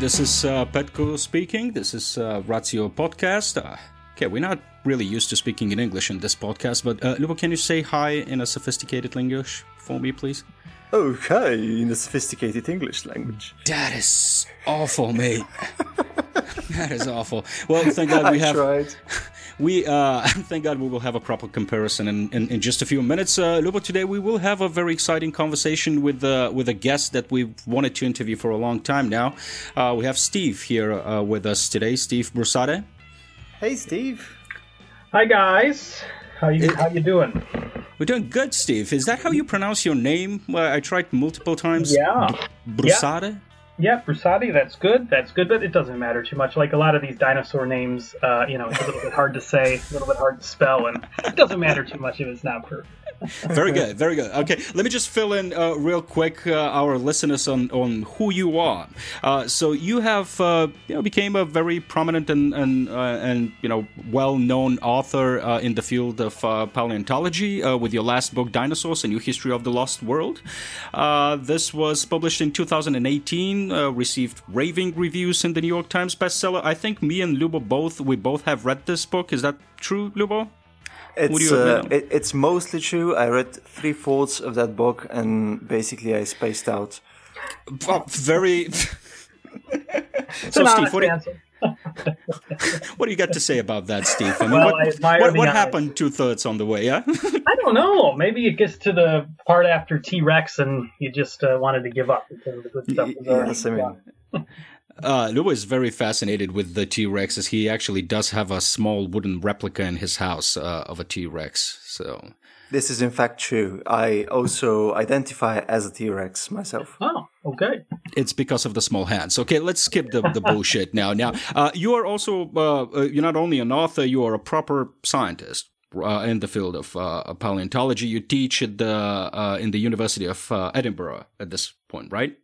This is uh, Petko speaking. This is uh, Ratio Podcast. Uh, okay, we're not really used to speaking in English in this podcast, but uh, Lubo, can you say hi in a sophisticated English for me, please? Okay, in a sophisticated English language. That is awful, mate. that is awful. Well, thank God we I have. tried. We uh, thank God we will have a proper comparison in, in, in just a few minutes. Uh, Lubo, today we will have a very exciting conversation with uh, with a guest that we've wanted to interview for a long time now. Uh, we have Steve here uh, with us today. Steve Brusade. Hey, Steve. Hi guys, how you how you doing? We're doing good, Steve. Is that how you pronounce your name? Well, I tried multiple times. Yeah, Brusade. yeah, Brusatte, that's good. That's good, but it doesn't matter too much. Like a lot of these dinosaur names, uh, you know, it's a little bit hard to say, a little bit hard to spell, and it doesn't matter too much if it's not perfect. Very good, very good. Okay, let me just fill in uh, real quick uh, our listeners on, on who you are. Uh, so you have uh, you know became a very prominent and and, uh, and you know well known author uh, in the field of paleontology with your last book, Dinosaurs: A New History of the Lost World. This was published in 2018, uh, received raving reviews in the New York Times bestseller. I think me and Lubo both we both have read this book. Is that true, Lubo? Would It's you uh, it, it's mostly true. I read three fourths of that book, and basically I spaced out. Oh, very. So, Steve, what do, you, what do you got to say about that, Steve? I mean, Well, what, I what, what happened two thirds on the way? Yeah, I don't know. Maybe it gets to the part after T Rex, and you just uh, wanted to give up because the good stuff was already Yes, I mean, done. Uh, Lubo is very fascinated with the T Rex, as he actually does have a small wooden replica in his house uh, of a T Rex. So, this is in fact true. I also identify as a T Rex myself. Oh, okay. it's because of the small hands. Okay, let's skip the, the bullshit now. Now, uh, you are also uh, uh, you're not only an author, you are a proper scientist. Uh, in the field of uh, paleontology, you teach at the uh, in the University of uh, Edinburgh at this point, right?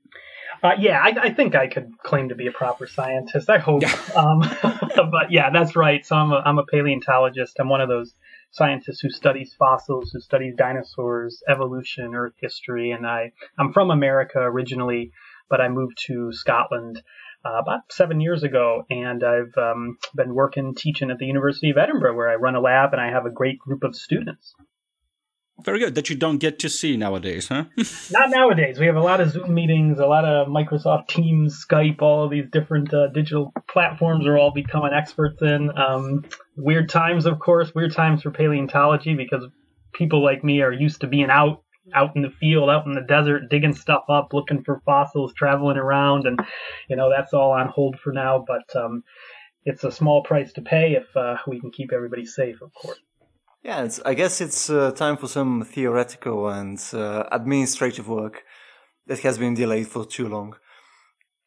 Uh, yeah, I, I think I could claim to be a proper scientist. I hope. Um, but yeah, that's right. So I'm a, I'm a paleontologist. I'm one of those scientists who studies fossils, who studies dinosaurs, evolution, Earth history, and I I'm from America originally, but I moved to Scotland. Uh, about seven years ago, and I've um, been working teaching at the University of Edinburgh, where I run a lab and I have a great group of students. Very good. That you don't get to see nowadays, huh? Not nowadays. We have a lot of Zoom meetings, a lot of Microsoft Teams, Skype, all of these different uh, digital platforms are all becoming experts in. Um, weird times, of course, weird times for paleontology because people like me are used to being out, out in the field, out in the desert, digging stuff up, looking for fossils, traveling around, and you know that's all on hold for now. But um, it's a small price to pay if uh, we can keep everybody safe, of course. Yeah, I guess it's uh, time for some theoretical and uh, administrative work that has been delayed for too long.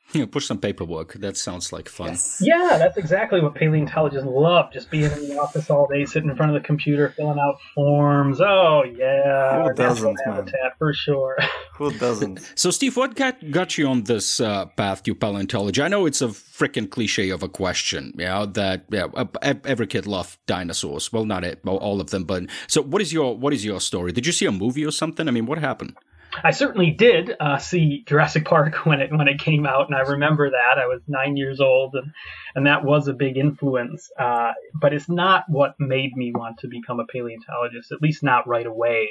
Yeah, push some paperwork. That sounds like fun. Yeah, that's exactly what paleontologists love. Just being in the office all day, sitting in front of the computer, filling out forms. Oh yeah, Who doesn't, man? for sure. Who doesn't? So, Steve, what got got you on this uh, path to paleontology? I know it's a freaking cliche of a question, you know, that yeah, uh, every kid loved dinosaurs. Well, not it, all of them, but so what is your what is your story? Did you see a movie or something? I mean, what happened? I certainly did uh, see Jurassic Park when it when it came out, and I remember that I was nine years old, and and that was a big influence. Uh, but it's not what made me want to become a paleontologist, at least not right away.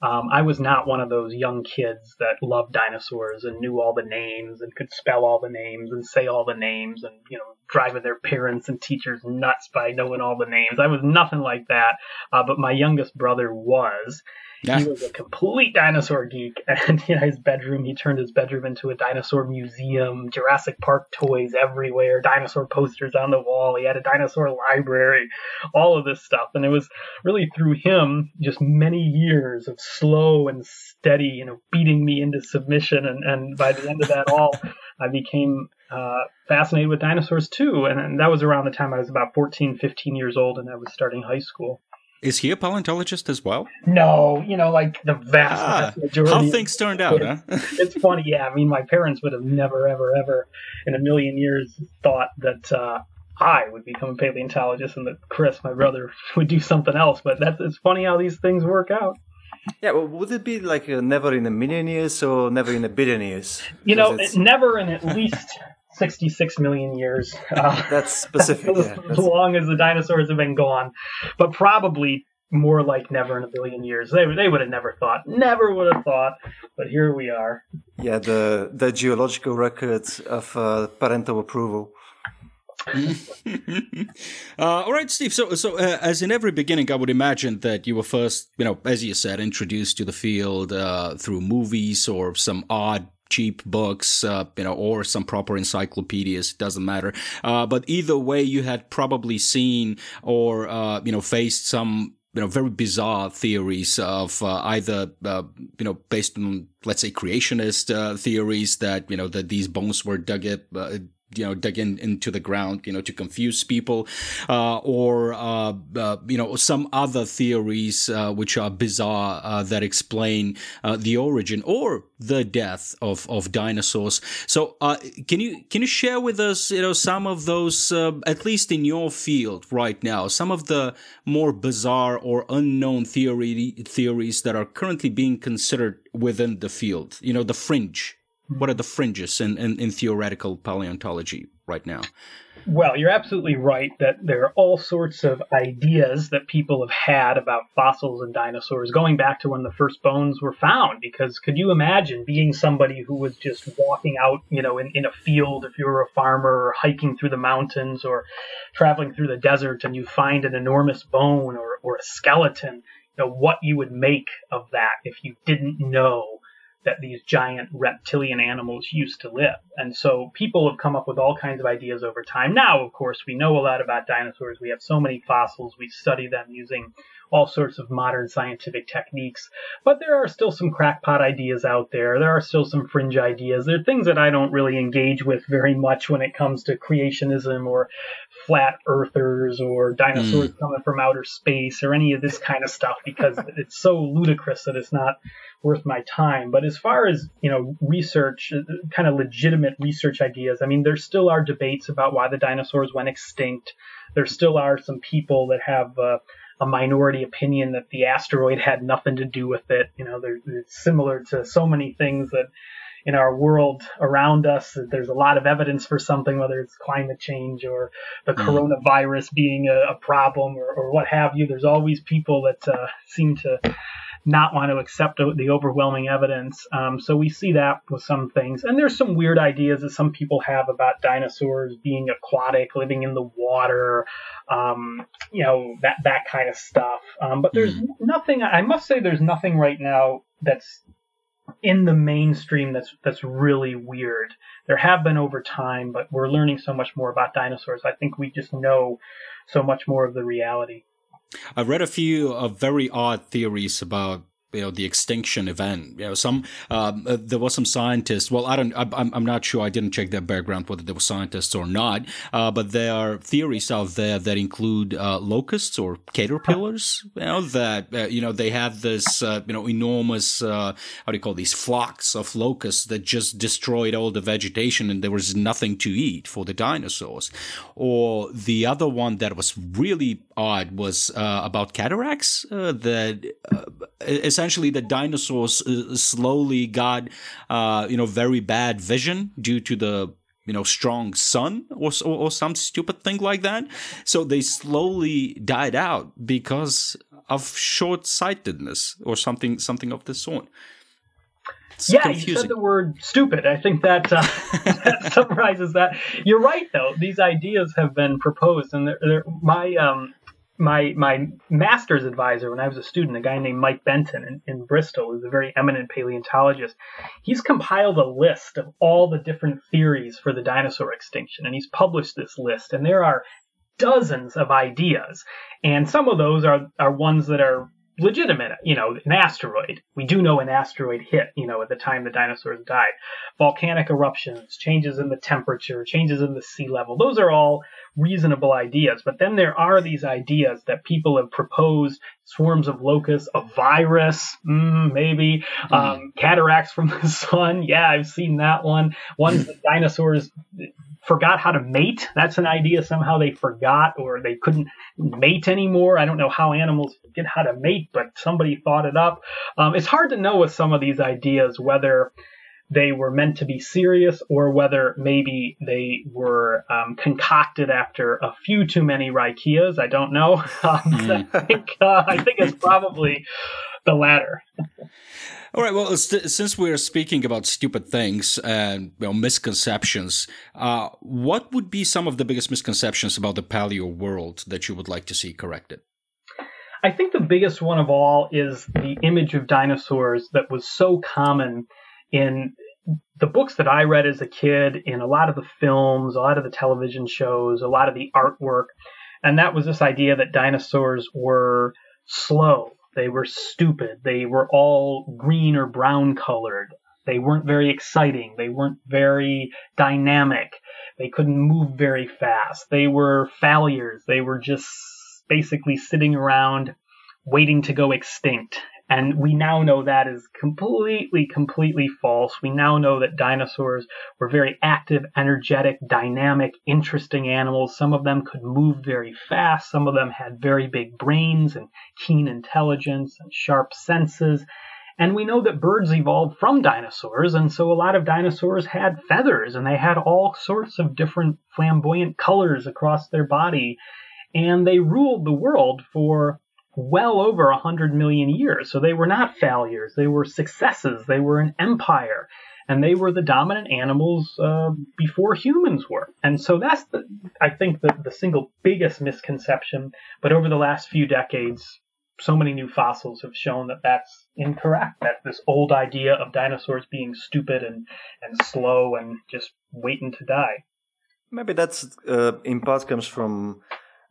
Um, I was not one of those young kids that loved dinosaurs and knew all the names and could spell all the names and say all the names and you know driving their parents and teachers nuts by knowing all the names. I was nothing like that. Uh, but my youngest brother was. Yeah. He was a complete dinosaur geek, and in his bedroom, he turned his bedroom into a dinosaur museum. Jurassic Park toys everywhere, dinosaur posters on the wall. He had a dinosaur library, all of this stuff, and it was really through him, just many years of slow and steady, you know, beating me into submission. And, and by the end of that all, I became uh, fascinated with dinosaurs too. And, and that was around the time I was about 14, 15 years old, and I was starting high school. Is he a paleontologist as well? No, you know, like the vast, Ah, vast majority. how of things turned out, huh? it's funny, yeah. I mean, my parents would have never, ever, ever in a million years thought that uh, I would become a paleontologist and that Chris, my brother, would do something else. But that's it's funny how these things work out. Yeah, well, would it be like uh, never in a million years or never in a billion years? You know, Because never in at least 66 million years. Uh, that's specific. as, yeah, as long as the dinosaurs have been gone, but probably more like never in a billion years. They they would have never thought, never would have thought, but here we are. Yeah, the the geological record of uh, parental approval. uh, all right, Steve. So, so uh, as in every beginning, I would imagine that you were first, you know, as you said, introduced to the field uh, through movies or some odd cheap books, uh, you know, or some proper encyclopedias. Doesn't matter. Uh, but either way, you had probably seen or uh, you know faced some you know very bizarre theories of uh, either uh, you know based on let's say creationist uh, theories that you know that these bones were dug up you know dug in into the ground you know to confuse people uh, or uh, uh, you know some other theories uh, which are bizarre uh, that explain uh, the origin or the death of, of dinosaurs. So can you can you share with us you know some of those at least in your field right now some of the more bizarre or unknown theory theories that are currently being considered within the field you know the fringe what are the fringes in, in, in theoretical paleontology right now? Well, you're absolutely right that there are all sorts of ideas that people have had about fossils and dinosaurs going back to when the first bones were found. Because could you imagine being somebody who was just walking out, you know, in, in a field if you were a farmer or hiking through the mountains or traveling through the desert and you find an enormous bone or, or a skeleton, you know, what you would make of that if you didn't know that these giant reptilian animals used to live. And so people have come up with all kinds of ideas over time. Now, of course, we know a lot about dinosaurs. We have so many fossils. We study them using all sorts of modern scientific techniques. But there are still some crackpot ideas out there. There are still some fringe ideas. There are things that I don't really engage with very much when it comes to creationism or flat earthers or dinosaurs mm. coming from outer space or any of this kind of stuff because it's so ludicrous that it's not worth my time. But as far as, you know, research, kind of legitimate research ideas, I mean, there still are debates about why the dinosaurs went extinct. There still are some people that have uh, a minority opinion that the asteroid had nothing to do with it. You know, it's similar to so many things that in our world around us. There's a lot of evidence for something, whether it's climate change or the mm. coronavirus being a, a problem or, or, what have you. There's always people that uh, seem to not want to accept the overwhelming evidence. Um, so we see that with some things. And there's some weird ideas that some people have about dinosaurs being aquatic, living in the water, um, you know, that, that kind of stuff. Um, but there's mm. nothing, I must say, there's nothing right now that's in the mainstream that's that's really weird. There have been over time, but we're learning so much more about dinosaurs. I think we just know so much more of the reality. I read a few uh, very odd theories about you know the extinction event. You know some um, uh, there was some scientists well i don't I'm, I'm not sure i didn't check their background whether they were scientists or not uh, but there are theories out there that include uh, locusts or caterpillars you know that uh, you know they have this uh, you know enormous uh, how do you call these flocks of locusts that just destroyed all the vegetation and there was nothing to eat for the dinosaurs. Or the other one that was really odd was about cataracts that essentially the dinosaurs uh, slowly got uh, you know very bad vision due to the you know strong sun or, or, or some stupid thing like that so they slowly died out because of short-sightedness or something something of the sort it's yeah, confusing. you said the word stupid. I think that, uh, that summarizes that. You're right, though. These ideas have been proposed, and they're, they're, my um, my my master's advisor when I was a student, a guy named Mike Benton in, in Bristol, who's a very eminent paleontologist, he's compiled a list of all the different theories for the dinosaur extinction, and he's published this list. And there are dozens of ideas, and some of those are are ones that are legitimate, you know, an asteroid. We do know an asteroid hit, you know, at the time the dinosaurs died. Volcanic eruptions, changes in the temperature, changes in the sea level. Those are all reasonable ideas. But then there are these ideas that people have proposed swarms of locusts, a virus, mm, maybe, mm. Um, cataracts from the sun. Yeah, I've seen that one. Ones that dinosaurs forgot how to mate. That's an idea. Somehow they forgot or they couldn't mate anymore. I don't know how animals get how to mate, but somebody thought it up. Um, it's hard to know with some of these ideas whether they were meant to be serious or whether maybe they were um, concocted after a few too many Raikias. I don't know. Um, mm. I, think, uh, I think it's probably the latter. All right. Well, st- since we're speaking about stupid things and you know, misconceptions, uh, what would be some of the biggest misconceptions about the paleo world that you would like to see corrected? I think the biggest one of all is the image of dinosaurs that was so common in the books that I read as a kid, in a lot of the films, a lot of the television shows, a lot of the artwork. And that was this idea that dinosaurs were slow, they were stupid, they were all green or brown colored. They weren't very exciting. They weren't very dynamic. They couldn't move very fast. They were failures. They were just basically sitting around waiting to go extinct. And we now know that is completely, completely false. We now know that dinosaurs were very active, energetic, dynamic, interesting animals. Some of them could move very fast. Some of them had very big brains and keen intelligence and sharp senses. And we know that birds evolved from dinosaurs, and so a lot of dinosaurs had feathers, and they had all sorts of different flamboyant colors across their body and they ruled the world for well over a hundred million years. So they were not failures; they were successes. They were an empire, and they were the dominant animals uh, before humans were. And so that's the, I think, the, the single biggest misconception. But over the last few decades, so many new fossils have shown that that's incorrect. That this old idea of dinosaurs being stupid and, and slow and just waiting to die. Maybe that's uh, in part comes from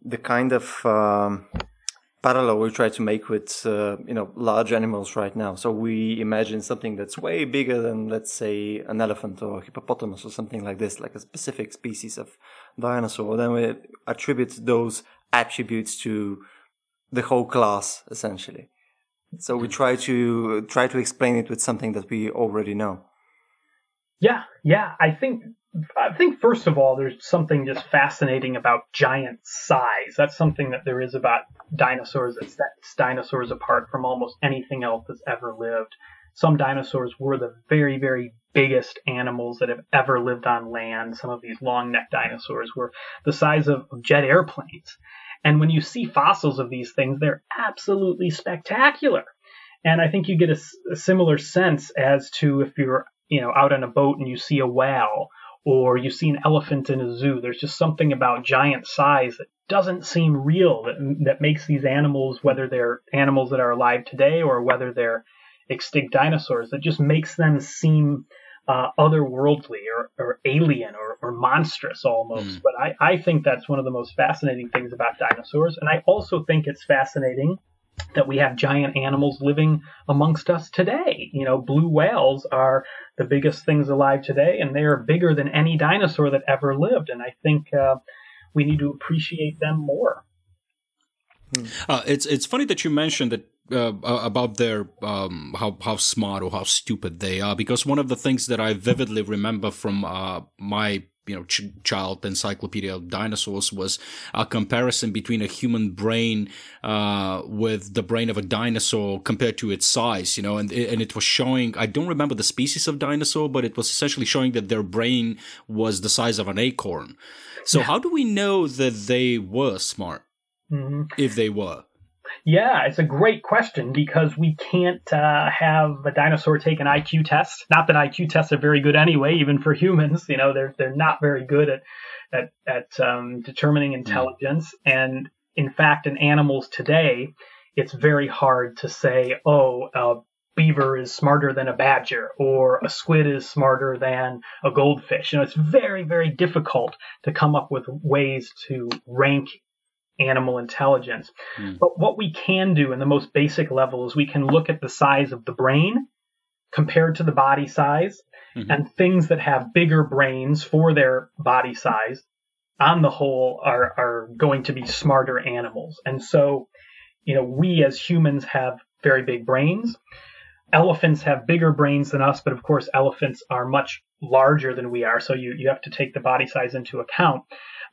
the kind of um, parallel we try to make with uh, you know large animals right now. So we imagine something that's way bigger than let's say an elephant or a hippopotamus or something like this, like a specific species of dinosaur. Then we attribute those attributes to the whole class essentially. So we try to try to explain it with something that we already know. Yeah, yeah. I think I think first of all, there's something just fascinating about giant size. That's something that there is about dinosaurs that sets dinosaurs apart from almost anything else that's ever lived. Some dinosaurs were the very, very biggest animals that have ever lived on land. Some of these long necked dinosaurs were the size of jet airplanes. And when you see fossils of these things, they're absolutely spectacular. And I think you get a, a similar sense as to if you're you know out on a boat and you see a whale or you see an elephant in a zoo. There's just something about giant size that doesn't seem real that, that makes these animals, whether they're animals that are alive today or whether they're extinct dinosaurs, that just makes them seem uh, otherworldly or, or alien or, or, monstrous almost. Mm. But I, I think that's one of the most fascinating things about dinosaurs. And I also think it's fascinating that we have giant animals living amongst us today. You know, blue whales are the biggest things alive today, and they are bigger than any dinosaur that ever lived. And I think uh, we need to appreciate them more. Uh, it's it's funny that you mentioned that uh, about their um, how how smart or how stupid they are because one of the things that I vividly remember from uh, my you know ch- child encyclopedia of dinosaurs was a comparison between a human brain uh, with the brain of a dinosaur compared to its size you know and and it was showing i don't remember the species of dinosaur but it was essentially showing that their brain was the size of an acorn so yeah. how do we know that they were smart mm-hmm. if they were yeah, it's a great question because we can't uh, have a dinosaur take an IQ test. Not that IQ tests are very good anyway, even for humans. You know, they're they're not very good at at, at um, determining mm. intelligence. And in fact, in animals today, it's very hard to say, oh, a beaver is smarter than a badger or a squid is smarter than a goldfish. You know, it's very, very difficult to come up with ways to rank animal intelligence. Mm. But what we can do in the most basic level is we can look at the size of the brain compared to the body size mm-hmm. and things that have bigger brains for their body size on the whole are, are going to be smarter animals. And so, you know, we as humans have very big brains. Elephants have bigger brains than us, but of course elephants are much larger than we are. So you, you have to take the body size into account.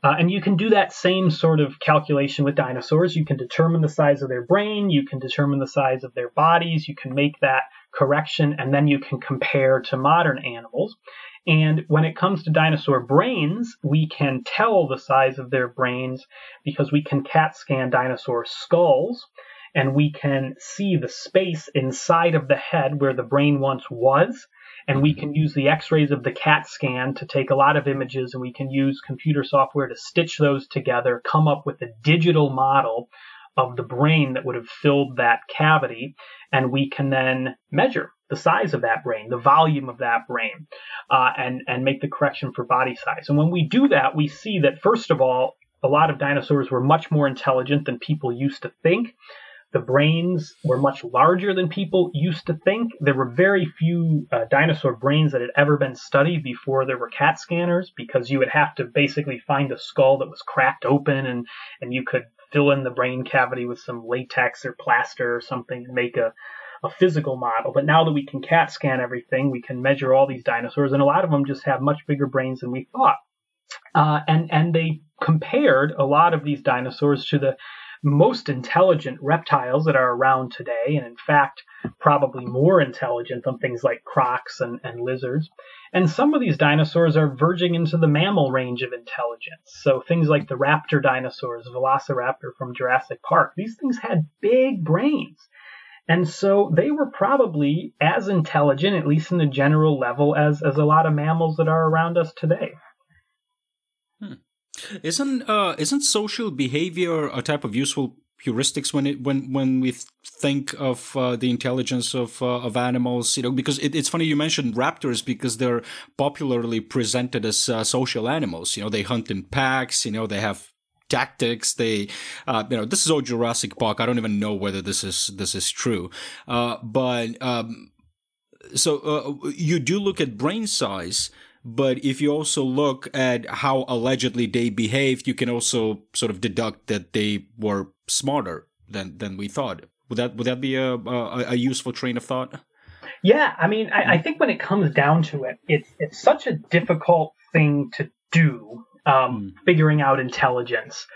Uh, and you can do that same sort of calculation with dinosaurs. You can determine the size of their brain, you can determine the size of their bodies, you can make that correction, and then you can compare to modern animals. And when it comes to dinosaur brains, we can tell the size of their brains because we can CAT scan dinosaur skulls and we can see the space inside of the head where the brain once was. And we can use the x rays of the CAT scan to take a lot of images and we can use computer software to stitch those together, come up with a digital model of the brain that would have filled that cavity. And we can then measure the size of that brain, the volume of that brain, uh, and, and make the correction for body size. And when we do that, we see that, first of all, a lot of dinosaurs were much more intelligent than people used to think. The brains were much larger than people used to think. There were very few uh, dinosaur brains that had ever been studied before there were CAT scanners because you would have to basically find a skull that was cracked open and, and you could fill in the brain cavity with some latex or plaster or something and make a, a physical model. But now that we can CAT scan everything, we can measure all these dinosaurs, and a lot of them just have much bigger brains than we thought. Uh, and and they compared a lot of these dinosaurs to the most intelligent reptiles that are around today, and in fact, probably more intelligent than things like crocs and, and lizards. And some of these dinosaurs are verging into the mammal range of intelligence. So things like the raptor dinosaurs, Velociraptor from Jurassic Park, these things had big brains. And so they were probably as intelligent, at least in the general level, as, as a lot of mammals that are around us today. Hmm. Isn't uh, isn't social behavior a type of useful heuristics when it when when we think of uh, the intelligence of uh, of animals? You know, because it, it's funny you mentioned raptors because they're popularly presented as uh, social animals. You know, they hunt in packs. You know, they have tactics. They, uh, you know, this is all Jurassic Park. I don't even know whether this is this is true, uh, but um, so uh, you do look at brain size but if you also look at how allegedly they behaved, you can also sort of deduct that they were smarter than than we thought. Would that would that be a a, a useful train of thought? Yeah, I mean, I, I, think when it comes down to it, it's it's such a difficult thing to do, um, mm. figuring out intelligence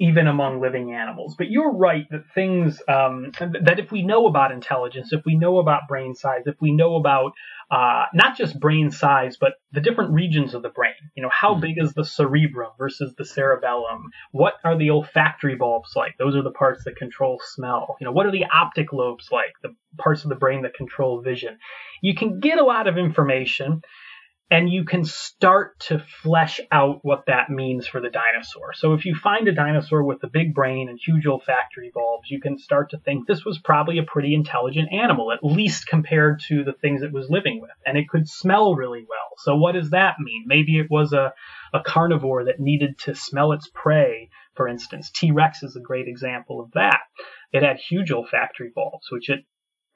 even among living animals. But you're right that things um, that if we know about intelligence, if we know about brain size, if we know about uh, not just brain size, but the different regions of the brain. You know, how mm-hmm. big is the cerebrum versus the cerebellum? What are the olfactory bulbs like? Those are the parts that control smell. You know, what are the optic lobes like? The parts of the brain that control vision. You can get a lot of information and you can start to flesh out what that means for the dinosaur. So if you find a dinosaur with a big brain and huge olfactory bulbs, you can start to think this was probably a pretty intelligent animal, at least compared to the things it was living with. And it could smell really well. So what does that mean? Maybe it was a, a carnivore that needed to smell its prey, for instance. T-Rex is a great example of that. It had huge olfactory bulbs, which it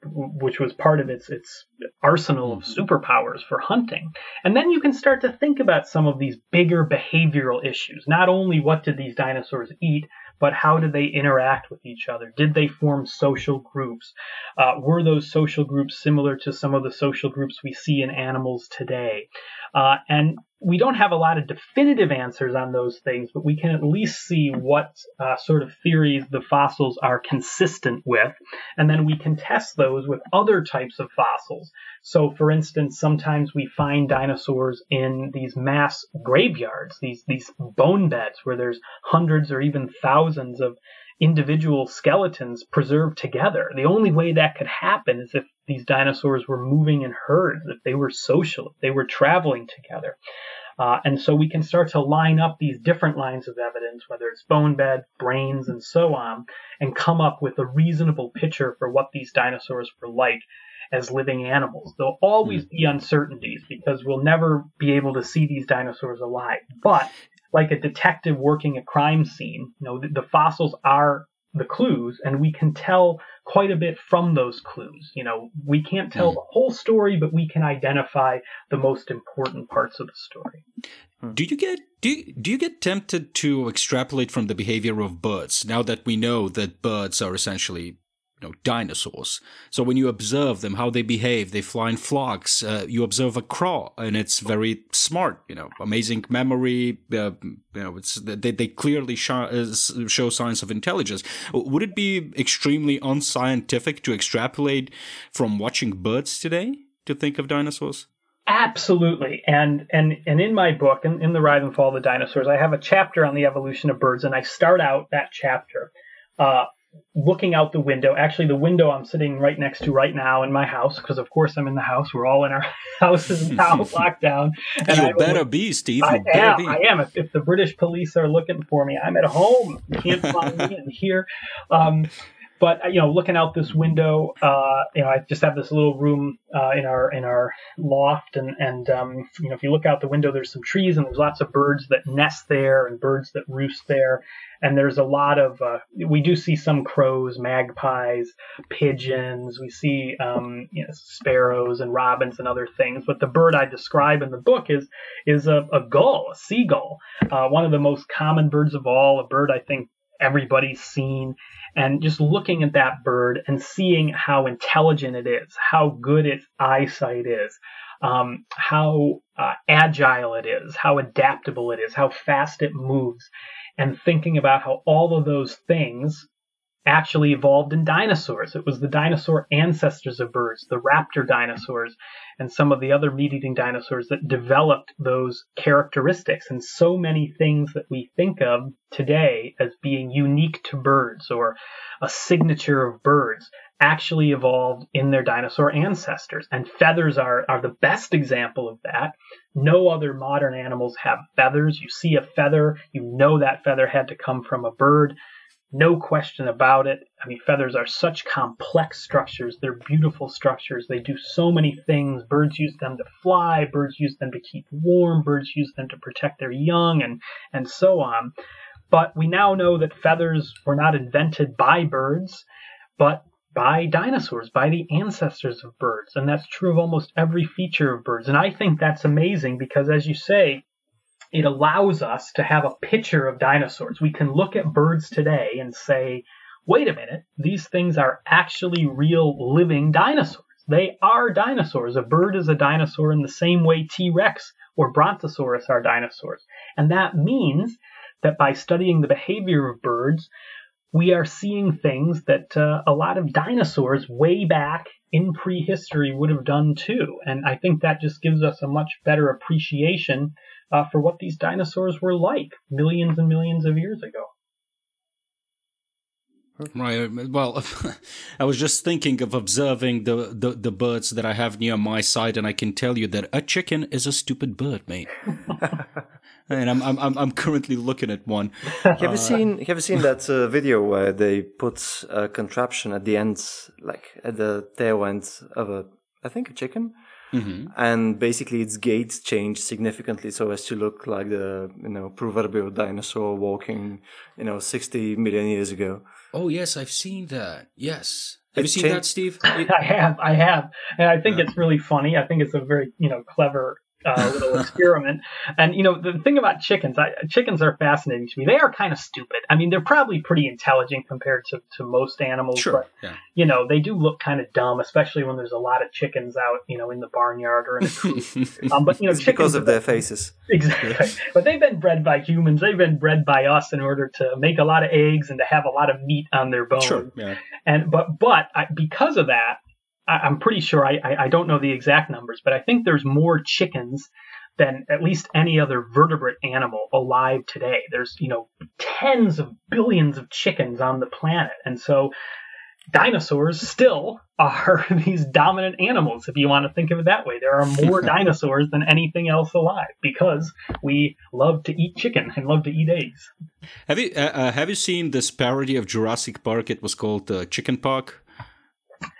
which was part of its its arsenal of mm-hmm. superpowers for hunting. And then you can start to think about some of these bigger behavioral issues. Not only what did these dinosaurs eat, but how did they interact with each other? Did they form social groups? Uh, were those social groups similar to some of the social groups we see in animals today? Uh, and we don't have a lot of definitive answers on those things, but we can at least see what uh, sort of theories the fossils are consistent with, and then we can test those with other types of fossils. So, for instance, sometimes we find dinosaurs in these mass graveyards, these these bone beds where there's hundreds or even thousands of individual skeletons preserved together. The only way that could happen is if these dinosaurs were moving in herds, if they were social, if they were traveling together. Uh, and so we can start to line up these different lines of evidence, whether it's bone bed, brains, and so on, and come up with a reasonable picture for what these dinosaurs were like as living animals. There'll always hmm. be uncertainties because we'll never be able to see these dinosaurs alive. But like a detective working a crime scene. You know, the, the fossils are the clues, and we can tell quite a bit from those clues. You know, we can't tell mm. the whole story, but we can identify the most important parts of the story. Hmm. Do you get do you, do you get tempted to extrapolate from the behavior of birds now that we know that birds are essentially you know, dinosaurs. So when you observe them, how they behave, they fly in flocks. Uh, you observe a crow, and it's very smart. You know, amazing memory. Uh, you know, it's they, they clearly show, uh, show signs of intelligence. Would it be extremely unscientific to extrapolate from watching birds today to think of dinosaurs? Absolutely, and and and in my book, in, in the Rise and Fall of the Dinosaurs, I have a chapter on the evolution of birds, and I start out that chapter uh, looking out the window. Actually, the window I'm sitting right next to right now in my house, because of course I'm in the house. We're all in our houses now, locked down. And you I, better be, Steve. You I am. Be. I am. If, if, the British police are looking for me, I'm at home. You can't find me in here. Um, but you know, looking out this window, uh, you know, I just have this little room uh, in our in our loft, and and um, you know, if you look out the window, there's some trees, and there's lots of birds that nest there, and birds that roost there, and there's a lot of uh, we do see some crows, magpies, pigeons, we see um, you know, sparrows and robins and other things. But the bird I describe in the book is is a, a gull, a seagull, uh, one of the most common birds of all, a bird I think everybody's seen and just looking at that bird and seeing how intelligent it is, how good its eyesight is, um, how uh, agile it is, how adaptable it is, how fast it moves, and thinking about how all of those things actually evolved in dinosaurs. It was the dinosaur ancestors of birds, the raptor dinosaurs, and some of the other meat eating dinosaurs that developed those characteristics. And so many things that we think of today as being unique to birds or a signature of birds actually evolved in their dinosaur ancestors. And feathers are, are the best example of that. No other modern animals have feathers. You see a feather, you know that feather had to come from a bird. No question about it. I mean, feathers are such complex structures. They're beautiful structures. They do so many things. Birds use them to fly. Birds use them to keep warm. Birds use them to protect their young and, and so on. But we now know that feathers were not invented by birds, but by dinosaurs, by the ancestors of birds. And that's true of almost every feature of birds. And I think that's amazing because, as you say, it allows us to have a picture of dinosaurs. We can look at birds today and say, wait a minute, these things are actually real living dinosaurs. They are dinosaurs. A bird is a dinosaur in the same way T Rex or Brontosaurus are dinosaurs. And that means that by studying the behavior of birds, we are seeing things that uh, a lot of dinosaurs way back in prehistory would have done too. And I think that just gives us a much better appreciation uh, for what these dinosaurs were like millions and millions of years ago. Right. Well, I was just thinking of observing the, the, the birds that I have near my side, and I can tell you that a chicken is a stupid bird, mate. and I'm I'm I'm currently looking at one. have you uh, seen Have you seen that uh, video where they put a contraption at the end, like at the tail end of a, I think a chicken, Mm-hmm. And basically, its gait changed significantly so as to look like the you know proverbial dinosaur walking you know 60 million years ago. Oh yes, I've seen that. Yes, have you seen that, Steve? I have, I have, and I think yeah. it's really funny. I think it's a very you know clever uh, little experiment. And you know, the thing about chickens, I, chickens are fascinating to me. They are kind of stupid. I mean, they're probably pretty intelligent compared to, to most animals, sure, but yeah. you know, they do look kind of dumb, especially when there's a lot of chickens out, you know, in the barnyard or in the coop. um, but you know, it's because of their faces. Exactly. but they've been bred by humans. They've been bred by us in order to make a lot of eggs and to have a lot of meat on their bones. Sure, yeah. And but but I, because of that, I, am pretty sure I, I, I don't know the exact numbers, but I think there's more chickens than at least any other vertebrate animal alive today. There's, you know, tens of billions of chickens on the planet. And so dinosaurs still are these dominant animals, if you want to think of it that way. There are more dinosaurs than anything else alive because we love to eat chicken and love to eat eggs. Have you uh, uh have you seen this parody of Jurassic Park? It was called uh, Chicken Park.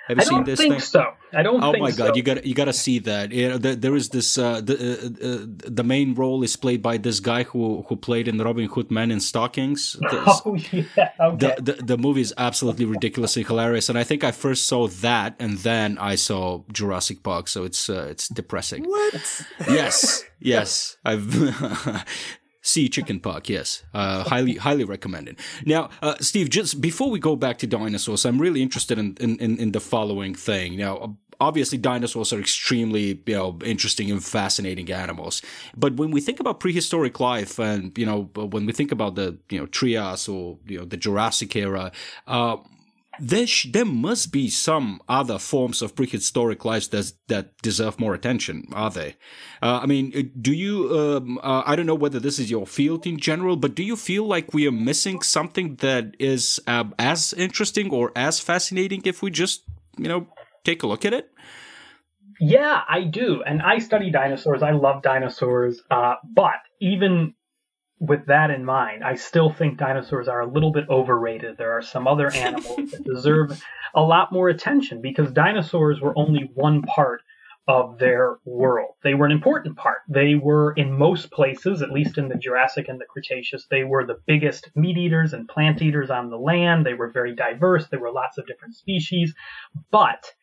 Have you I seen this think thing? so. I don't. Oh my god, so. you got you got to see that. You know, there, there is this. Uh, the uh, uh, the main role is played by this guy who who played in Robin Hood Men in Stockings. This, oh yeah. Okay. The, the the movie is absolutely ridiculously hilarious, and I think I first saw that, and then I saw Jurassic Park. So it's uh, it's depressing. What? Yes, yes. I've See chicken puck, yes, uh, highly highly recommended. Now, uh, Steve, just before we go back to dinosaurs, I'm really interested in in, in, in the following thing. Now, obviously dinosaurs are extremely you know interesting and fascinating animals but when we think about prehistoric life and you know when we think about the you know trias or you know the jurassic era uh, there, sh- there must be some other forms of prehistoric lives that that deserve more attention, are they? Uh, I mean, uh, do you? Um, uh, I don't know whether this is your field in general, but do you feel like we are missing something that is uh, as interesting or as fascinating if we just, you know, take a look at it? Yeah, I do, and I study dinosaurs. I love dinosaurs, uh, but even with that in mind, I still think dinosaurs are a little bit overrated. There are some other animals that deserve a lot more attention because dinosaurs were only one part of their world. They were an important part. They were in most places, at least in the Jurassic and the Cretaceous, they were the biggest meat eaters and plant eaters on the land. They were very diverse. There were lots of different species, but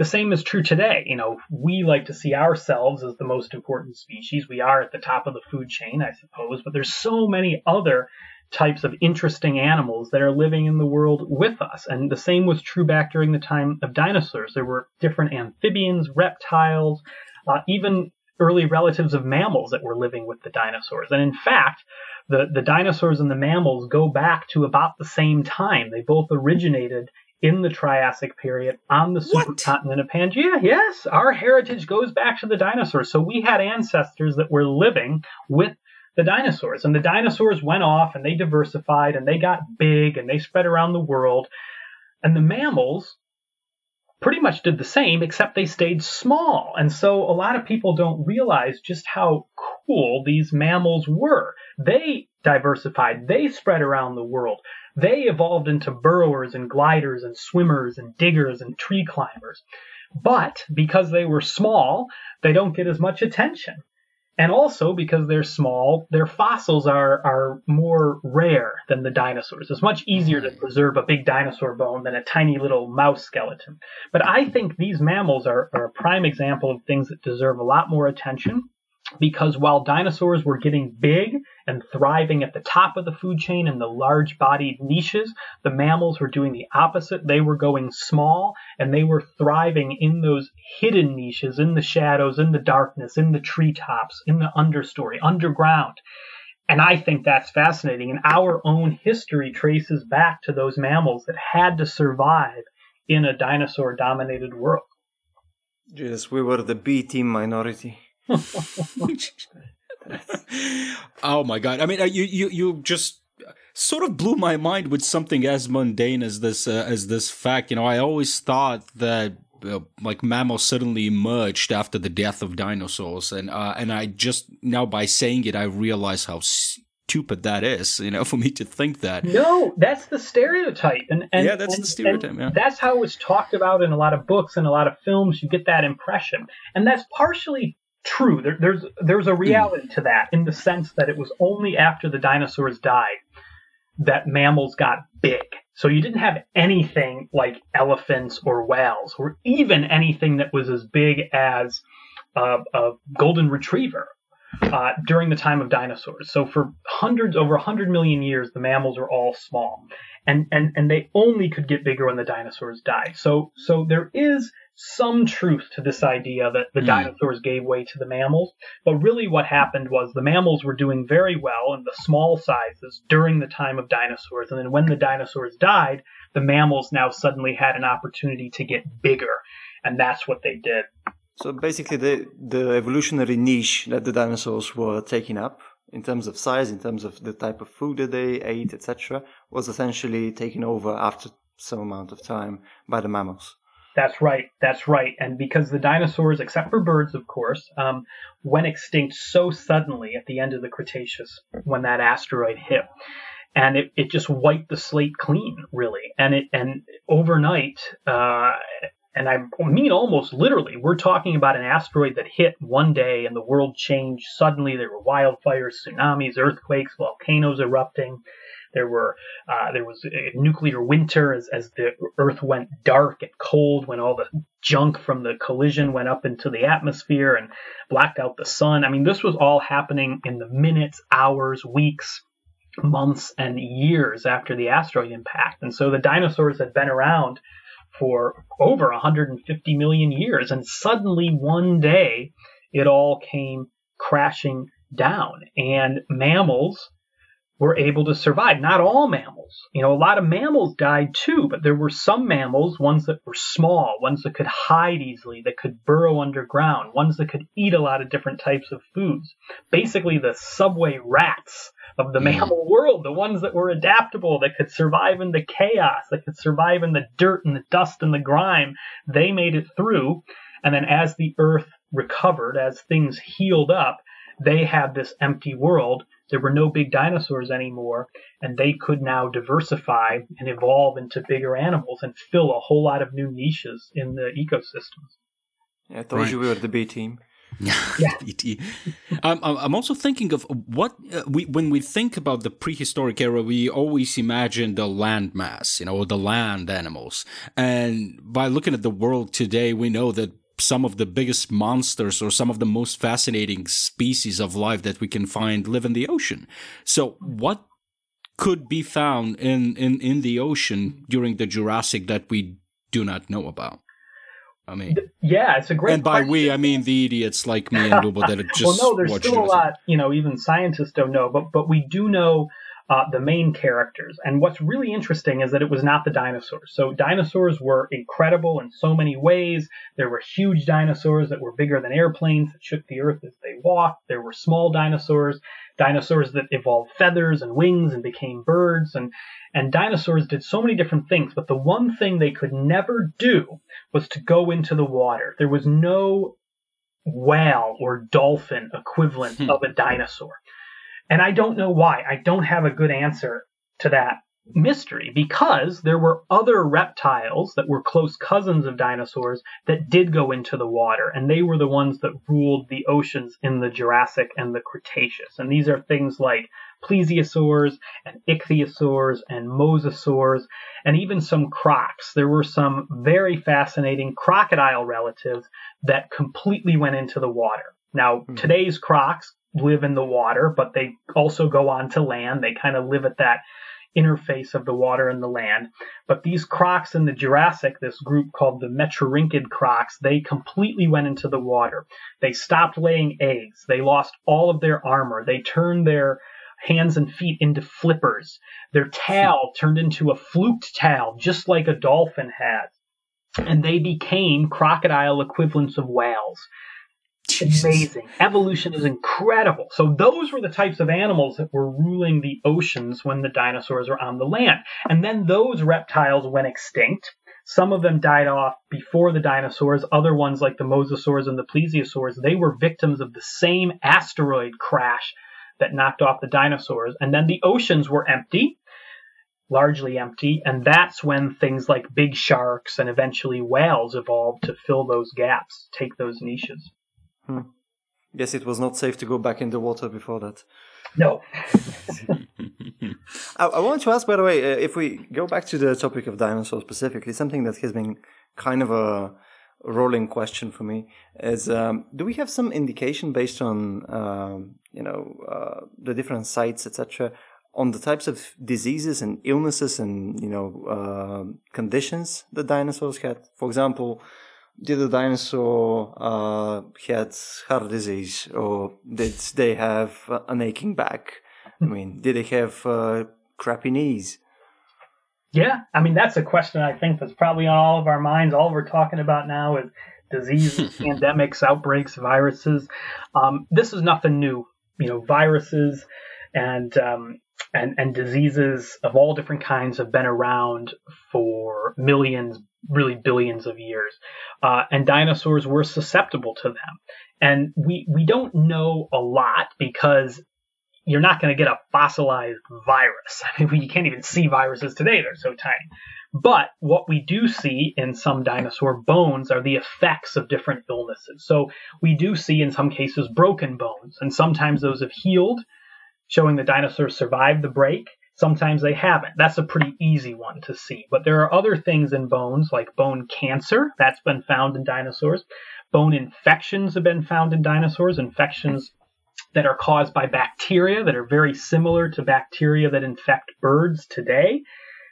the same is true today. You know, we like to see ourselves as the most important species. We are at the top of the food chain, I suppose, but there's so many other types of interesting animals that are living in the world with us. And the same was true back during the time of dinosaurs. There were different amphibians, reptiles, uh, even early relatives of mammals that were living with the dinosaurs. And in fact, the, the dinosaurs and the mammals go back to about the same time. They both originated in the Triassic period on the supercontinent of Pangaea. Yes, our heritage goes back to the dinosaurs. So we had ancestors that were living with the dinosaurs. And the dinosaurs went off and they diversified and they got big and they spread around the world. And the mammals pretty much did the same, except they stayed small. And so a lot of people don't realize just how cool these mammals were. They diversified, they spread around the world. They evolved into burrowers and gliders and swimmers and diggers and tree climbers. But because they were small, they don't get as much attention. And also because they're small, their fossils are, are more rare than the dinosaurs. It's much easier to preserve a big dinosaur bone than a tiny little mouse skeleton. But I think these mammals are, are a prime example of things that deserve a lot more attention because while dinosaurs were getting big and thriving at the top of the food chain in the large bodied niches, the mammals were doing the opposite. They were going small and they were thriving in those hidden niches, in the shadows, in the darkness, in the treetops, in the understory, underground. And I think that's fascinating. And our own history traces back to those mammals that had to survive in a dinosaur dominated world. Yes, we were the B team minority. oh my god! I mean, uh, you you you just sort of blew my mind with something as mundane as this uh, as this fact. You know, I always thought that uh, like mammals suddenly emerged after the death of dinosaurs, and uh, and I just now by saying it, I realize how stupid that is. You know, for me to think that. No, that's the stereotype, and, and yeah, that's and, the stereotype. Yeah, that's how it was talked about in a lot of books and a lot of films. You get that impression, and that's partially true. There, there's there's a reality to that in the sense that it was only after the dinosaurs died that mammals got big. So you didn't have anything like elephants or whales, or even anything that was as big as a, a golden retriever uh, during the time of dinosaurs. So for hundreds, over 100 million years, the mammals were all small, and and and they only could get bigger when the dinosaurs died. So so there is some truth to this idea that the mm. dinosaurs gave way to the mammals. But really, what happened was the mammals were doing very well in the small sizes during the time of dinosaurs. And then when the dinosaurs died, the mammals now suddenly had an opportunity to get bigger. And that's what they did. So basically, the, the evolutionary niche that the dinosaurs were taking up in terms of size, in terms of the type of food that they ate, etc., was essentially taken over after some amount of time by the mammals. That's right. That's right. And because the dinosaurs, except for birds, of course, um, went extinct so suddenly at the end of the Cretaceous when that asteroid hit, and it, it just wiped the slate clean, really. And it and overnight, uh, and I mean almost literally, we're talking about an asteroid that hit one day and the world changed suddenly. There were wildfires, tsunamis, earthquakes, volcanoes erupting. There were uh, there was a nuclear winter as, as the Earth went dark and cold when all the junk from the collision went up into the atmosphere and blacked out the sun. I mean, this was all happening in the minutes, hours, weeks, months, and years after the asteroid impact. And so the dinosaurs had been around for over 150 million years, and suddenly one day it all came crashing down, and mammals were able to survive. Not all mammals. You know, a lot of mammals died too, but there were some mammals, ones that were small, ones that could hide easily, that could burrow underground, ones that could eat a lot of different types of foods. Basically, the subway rats of the mm. mammal world, the ones that were adaptable, that could survive in the chaos, that could survive in the dirt and the dust and the grime, they made it through. And then as the earth recovered, as things healed up, they had this empty world. There were no big dinosaurs anymore, and they could now diversify and evolve into bigger animals and fill a whole lot of new niches in the ecosystems. Yeah, I told right. you we were the B team. yeah. um, I'm also thinking of what uh, we when we think about the prehistoric era, we always imagine the land mass, you know, the land animals. And by looking at the world today, we know that some of the biggest monsters or some of the most fascinating species of life that we can find live in the ocean. So what could be found in, in, in the ocean during the Jurassic that we do not know about? I mean, yeah, it's a great. And by question. we, I mean the idiots like me and Lubo that just. well, no, there's still a lot. You know, even scientists don't know, but but we do know uh, the main characters. And what's really interesting is that it was not the dinosaurs. So dinosaurs were incredible in so many ways. There were huge dinosaurs that were bigger than airplanes that shook the earth as they walked. There were small dinosaurs, dinosaurs that evolved feathers and wings and became birds. And, and dinosaurs did so many different things. But the one thing they could never do was to go into the water. There was no whale or dolphin equivalent hmm. of a dinosaur. And I don't know why. I don't have a good answer to that mystery because there were other reptiles that were close cousins of dinosaurs that did go into the water, and they were the ones that ruled the oceans in the Jurassic and the Cretaceous. And these are things like plesiosaurs and ichthyosaurs and mosasaurs and even some crocs. There were some very fascinating crocodile relatives that completely went into the water. Now, mm-hmm. today's crocs live in the water, but they also go on to land. They kind of live at that interface of the water and the land. But these crocs in the Jurassic, this group called the Metriorhynchid crocs, they completely went into the water. They stopped laying eggs. They lost all of their armor. They turned their hands and feet into flippers. Their tail turned into a fluked tail, just like a dolphin has. And they became crocodile equivalents of whales. Jesus. amazing. Evolution is incredible. So those were the types of animals that were ruling the oceans when the dinosaurs were on the land. And then those reptiles went extinct. Some of them died off before the dinosaurs. Other ones, like the mosasaurs and the plesiosaurs, they were victims of the same asteroid crash that knocked off the dinosaurs. And then the oceans were empty, largely empty. And that's when things like big sharks and eventually whales evolved to fill those gaps, take those niches. Hmm. Guess it was not safe to go back in the water before that. No. I, I want to ask, by the way, uh, if we go back to the topic of dinosaurs specifically, something that has been kind of a rolling question for me is: um, Do we have some indication based on um, you know uh, the different sites, etc., on the types of diseases and illnesses and you know uh, conditions that dinosaurs had? For example did the dinosaur uh, had heart disease or did they have an aching back? I mean, did they have uh, crappy knees? Yeah, I mean that's a question I think that's probably on all of our minds. All we're talking about now is diseases, pandemics, outbreaks, viruses. Um, this is nothing new. You know, viruses and um, and and diseases of all different kinds have been around for millions, really billions of years, uh, and dinosaurs were susceptible to them. And we we don't know a lot because you're not going to get a fossilized virus. I mean, you can't even see viruses today; they're so tiny. But what we do see in some dinosaur bones are the effects of different illnesses. So we do see in some cases broken bones, and sometimes those have healed, showing the dinosaurs survived the break. Sometimes they haven't. That's a pretty easy one to see. But there are other things in bones, like bone cancer, that's been found in dinosaurs. Bone infections have been found in dinosaurs, infections that are caused by bacteria that are very similar to bacteria that infect birds today,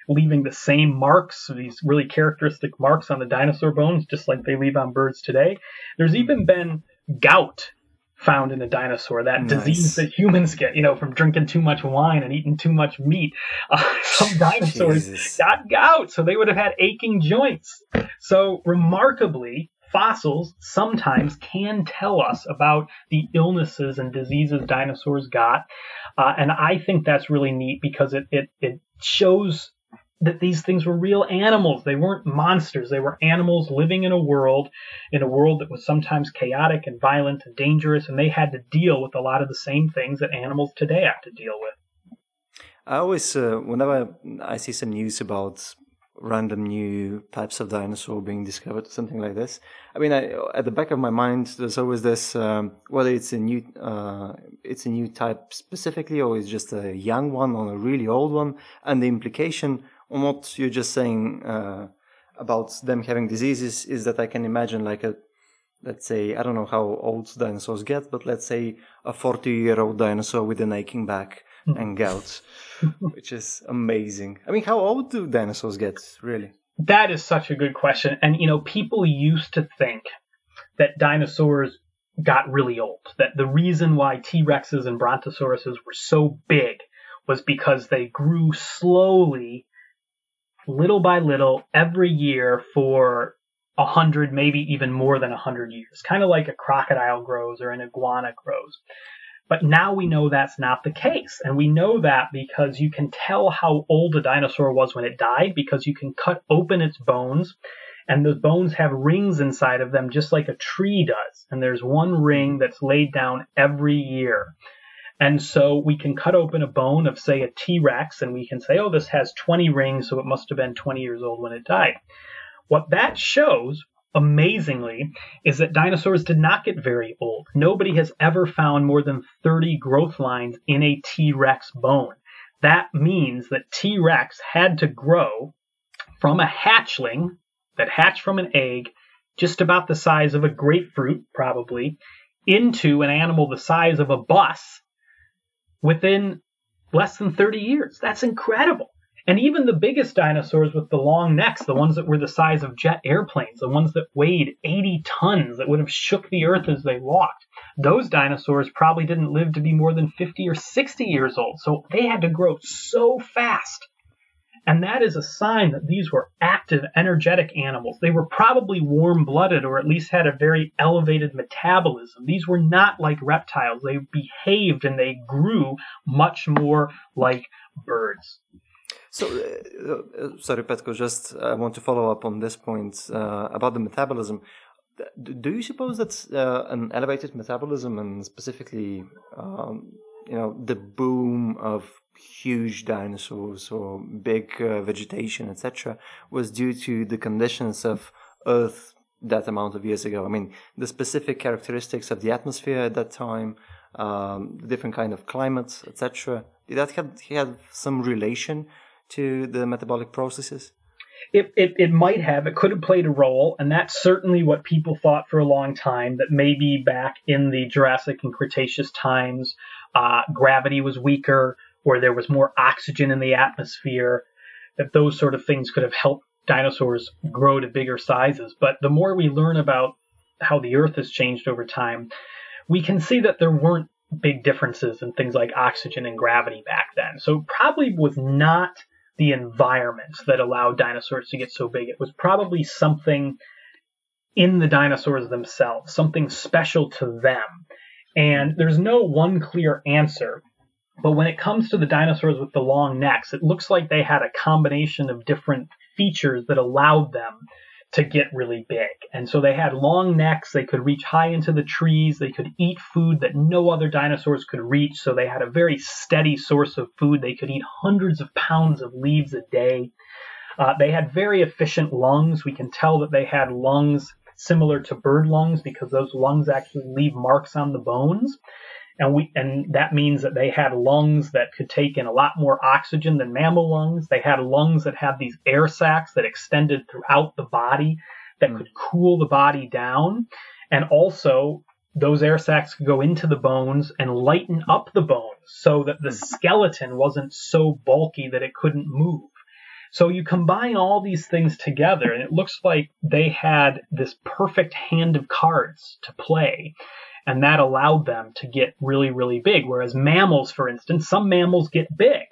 leaving the same marks, these really characteristic marks on the dinosaur bones, just like they leave on birds today. There's even been gout found in a dinosaur, that nice. disease that humans get, you know, from drinking too much wine and eating too much meat. Uh, some dinosaurs Jesus. got gout, so they would have had aching joints. So, remarkably, fossils sometimes can tell us about the illnesses and diseases dinosaurs got. Uh, and I think that's really neat because it, it, it shows that these things were real animals. They weren't monsters. They were animals living in a world, in a world that was sometimes chaotic and violent and dangerous, and they had to deal with a lot of the same things that animals today have to deal with. I always, uh, whenever I see some news about random new types of dinosaur being discovered or something like this, I mean, I, at the back of my mind, there's always this um, whether it's a new, uh, it's a new type specifically, or it's just a young one or a really old one, and the implication on what you're just saying uh, about them having diseases is that I can imagine like a let's say I don't know how old dinosaurs get, but let's say a 40 year old dinosaur with an aching back and gout, which is amazing. I mean, how old do dinosaurs get really? That is such a good question. And you know, people used to think that dinosaurs got really old. That the reason why T Rexes and Brontosauruses were so big was because they grew slowly little by little every year for a hundred, maybe even more than a hundred years, kind of like a crocodile grows or an iguana grows. But now we know that's not the case. And we know that because you can tell how old a dinosaur was when it died because you can cut open its bones and those bones have rings inside of them just like a tree does. And there's one ring that's laid down every year. And so we can cut open a bone of, say, a T Rex, and we can say, oh, this has 20 rings, so it must have been 20 years old when it died. What that shows, amazingly, is that dinosaurs did not get very old. Nobody has ever found more than 30 growth lines in a T Rex bone. That means that T Rex had to grow from a hatchling that hatched from an egg, just about the size of a grapefruit, probably, into an animal the size of a bus within less than 30 years. That's incredible. And even the biggest dinosaurs with the long necks, the ones that were the size of jet airplanes, the ones that weighed 80 tons that would have shook the earth as they walked, those dinosaurs probably didn't live to be more than 50 or 60 years old. So they had to grow so fast and that is a sign that these were active, energetic animals. They were probably warm blooded or at least had a very elevated metabolism. These were not like reptiles. They behaved and they grew much more like birds. So, uh, uh, sorry, Petko, just I want to follow up on this point uh, about the metabolism. Do you suppose that uh, an elevated metabolism and specifically, um, you know, the boom of huge dinosaurs or big uh, vegetation, etc., was due to the conditions of Earth that amount of years ago. I mean, the specific characteristics of the atmosphere at that time, um, different kind of climates, etc. Did that have some relation to the metabolic processes? It, it, it might have. It could have played a role, and that's certainly what people thought for a long time. That maybe back in the Jurassic and Cretaceous times, uh, gravity was weaker where there was more oxygen in the atmosphere, that those sort of things could have helped dinosaurs grow to bigger sizes. But the more we learn about how the Earth has changed over time, we can see that there weren't big differences in things like oxygen and gravity back then. So probably was not the environment that allowed dinosaurs to get so big. It was probably something in the dinosaurs themselves, something special to them. And there's no one clear answer but when it comes to the dinosaurs with the long necks, it looks like they had a combination of different features that allowed them to get really big. And so they had long necks, they could reach high into the trees, they could eat food that no other dinosaurs could reach. So they had a very steady source of food. They could eat hundreds of pounds of leaves a day. Uh, they had very efficient lungs. We can tell that they had lungs similar to bird lungs because those lungs actually leave marks on the bones. And we and that means that they had lungs that could take in a lot more oxygen than mammal lungs. They had lungs that had these air sacs that extended throughout the body that mm. could cool the body down, and also those air sacs could go into the bones and lighten up the bones so that the skeleton wasn't so bulky that it couldn't move. So you combine all these things together, and it looks like they had this perfect hand of cards to play. And that allowed them to get really, really big. Whereas mammals, for instance, some mammals get big,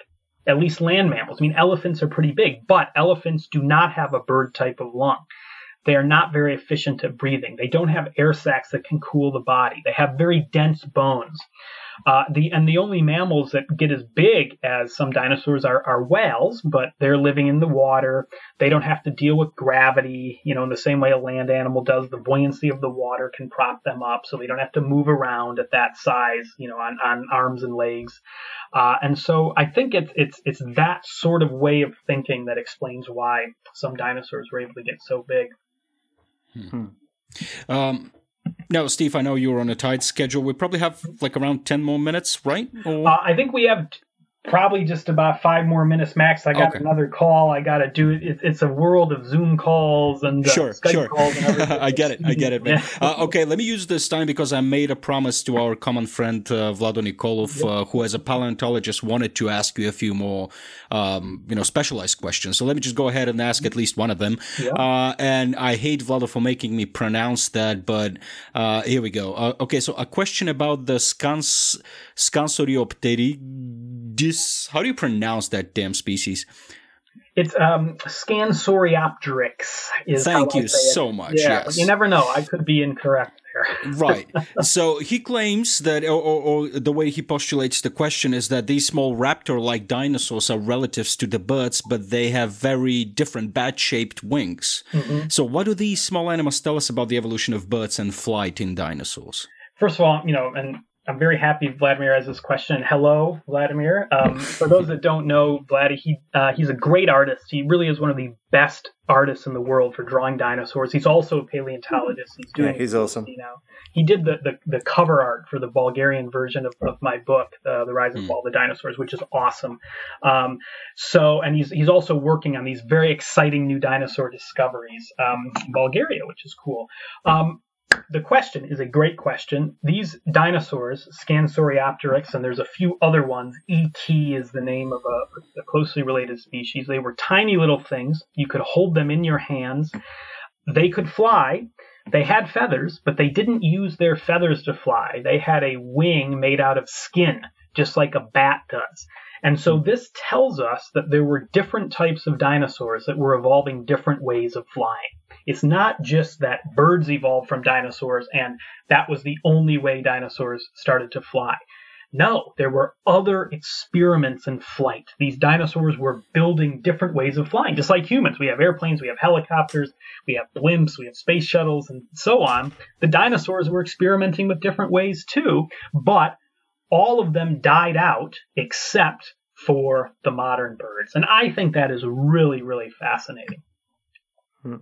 at least land mammals. I mean, elephants are pretty big, but elephants do not have a bird type of lung. They are not very efficient at breathing. They don't have air sacs that can cool the body. They have very dense bones. Uh, the and the only mammals that get as big as some dinosaurs are, are whales, but they're living in the water. They don't have to deal with gravity, you know, in the same way a land animal does. The buoyancy of the water can prop them up, so they don't have to move around at that size, you know, on, on arms and legs. Uh, and so I think it's it's it's that sort of way of thinking that explains why some dinosaurs were able to get so big. Hmm. Um, now, Steve, I know you're on a tight schedule. We probably have like around 10 more minutes, right? Or... Uh, I think we have probably just about five more minutes max. I got okay. another call. I got to do it. It's a world of Zoom calls and uh, sure, Skype sure. calls and I get it. I get it. Man. uh, okay, let me use this time because I made a promise to our common friend uh, Vlado Nikolov, yep. uh, who, as a paleontologist, wanted to ask you a few more, um, you know, specialized questions. So let me just go ahead and ask at least one of them. Yep. Uh, and I hate Vlado for making me pronounce that, but uh, here we go. Uh, okay, so a question about the scans Scansoriopteri how do you pronounce that damn species? It's um, Scansoriopteryx. Is Thank you so much. Yeah, yes. you never know. I could be incorrect there. right. So he claims that, or, or, or, the way he postulates the question is that these small raptor-like dinosaurs are relatives to the birds, but they have very different bat-shaped wings. Mm-hmm. So what do these small animals tell us about the evolution of birds and flight in dinosaurs? First of all, you know, and I'm very happy Vladimir has this question. Hello, Vladimir. Um, for those that don't know, Vlad, he uh, he's a great artist. He really is one of the best artists in the world for drawing dinosaurs. He's also a paleontologist. He's doing yeah, he's awesome. You know, he did the, the, the cover art for the Bulgarian version of, of my book, uh, The Rise and mm. Fall of the Dinosaurs, which is awesome. Um, so, and he's he's also working on these very exciting new dinosaur discoveries um, in Bulgaria, which is cool. Um, the question is a great question. These dinosaurs, Scansoriopteryx, and there's a few other ones. Yi qi is the name of a, a, closely related species. They were tiny little things. You could hold them in your hands. They could fly. They had feathers, but they didn't use their feathers to fly. They had a wing made out of skin, just like a bat does. And so this tells us that there were different types of dinosaurs that were evolving different ways of flying. It's not just that birds evolved from dinosaurs and that was the only way dinosaurs started to fly. No, there were other experiments in flight. These dinosaurs were building different ways of flying, just like humans. We have airplanes, we have helicopters, we have blimps, we have space shuttles, and so on. The dinosaurs were experimenting with different ways too, but all of them died out except for the modern birds. And I think that is really, really fascinating. Hmm.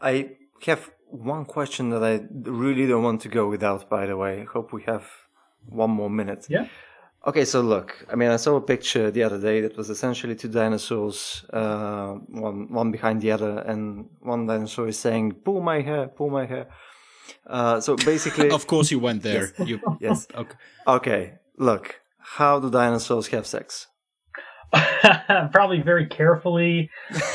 I have one question that I really don't want to go without, by the way. I hope we have one more minute. Yeah. Okay, so look, I mean, I saw a picture the other day that was essentially two dinosaurs, uh, one one behind the other, and one dinosaur is saying, "Pull my hair, pull my hair." Uh, so basically, of course, you went there. yes. You... yes. Okay. Okay. Look, how do dinosaurs have sex? probably very carefully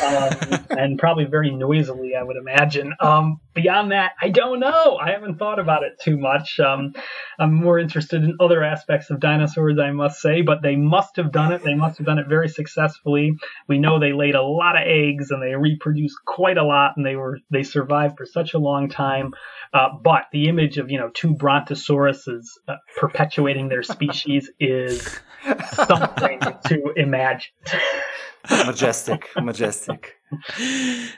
um, and probably very noisily, I would imagine. Um, beyond that, I don't know. I haven't thought about it too much. Um, I'm more interested in other aspects of dinosaurs, I must say, but they must have done it. They must have done it very successfully. We know they laid a lot of eggs and they reproduced quite a lot, and they were they survived for such a long time. Uh, but the image of you know two brontosauruses uh, perpetuating their species is something to imagine. majestic, majestic.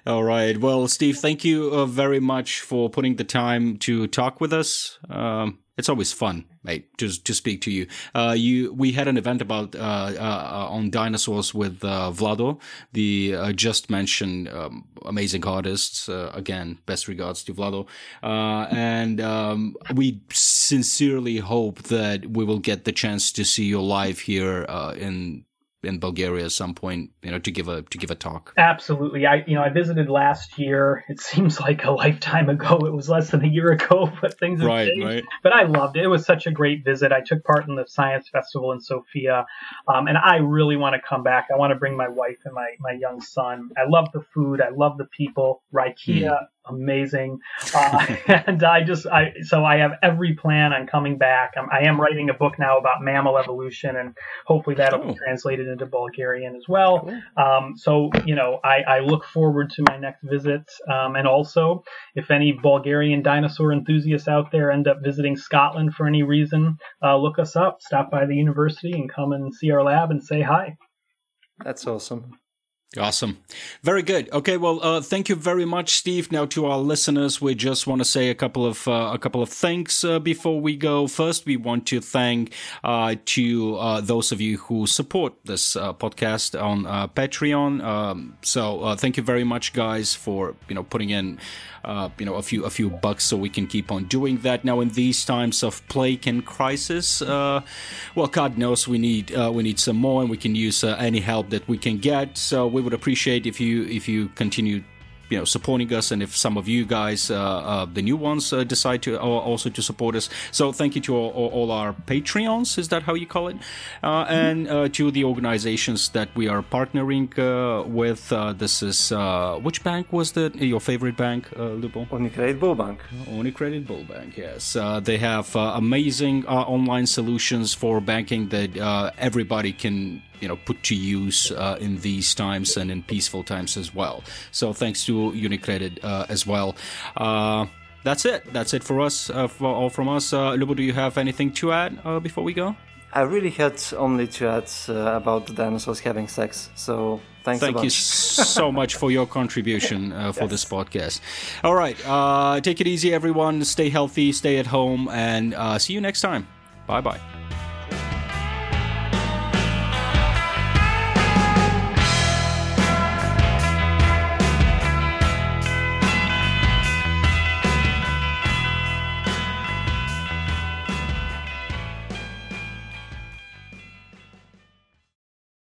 All right. Well, Steve, thank you uh, very much for putting the time to talk with us. Um, it's always fun, mate, just to speak to you. Uh, you, we had an event about uh, uh, on dinosaurs with uh, Vlado, the uh, just mentioned um, amazing artist. Uh, again, best regards to Vlado, and um, we sincerely hope that we will get the chance to see you live here in in Bulgaria at some point, you know, to give a to give a talk. Absolutely. I you know I visited last year. It seems like a lifetime ago. It was less than a year ago, but things have right, changed. Right. But I loved it. It was such a great visit. I took part in the science festival in Sofia, um, and I really want to come back. I want to bring my wife and my my young son. I love the food. I love the people. Rakia, mm amazing. Uh, and I just, I, so I have every plan on coming back. I'm, I am writing a book now about mammal evolution and hopefully that'll be translated into Bulgarian as well. Cool. Um, so, you know, I, I, look forward to my next visit. Um, and also, if any Bulgarian dinosaur enthusiasts out there end up visiting Scotland for any reason, uh, look us up, stop by the university and come and see our lab and say hi. That's awesome. Awesome. Very good. Okay, well, uh, thank you very much, Steve. Now to our listeners, we just want to say a couple of uh, a couple of things uh, before we go. First, we want to thank uh, to uh, those of you who support this uh, podcast on Patreon. Um, so thank you very much, guys, for you know putting in you know a few a few bucks so we can keep on doing that. Now in these times of plague and crisis, well, God knows we need we need some more, and we can use any help that we can get. So we would appreciate if you if you continue you know supporting us and if some of you guys uh, uh, the new ones uh, decide to also to support us. So thank you to all, all, our patreons is that how you call it? Uh, and uh, to the organizations that we are partnering uh, with this is which bank was the your favorite bank uh, Lubo? Unicredit Bulbank. Unicredit Bulbank yes. They have amazing online solutions for banking that everybody can you know put to use uh, in these times and in peaceful times as well. So thanks to Unicredit uh, as well. Uh, that's it. That's it for us. Uh, for, all from us. Uh, Lubo, do you have anything to add uh, before we go? I really had only to add uh, about the dinosaurs having sex. So thanks. Thank you so much for your contribution uh, for yes. this podcast. All right, uh, take it easy, everyone. Stay healthy, stay at home, and see you next time. Bye bye.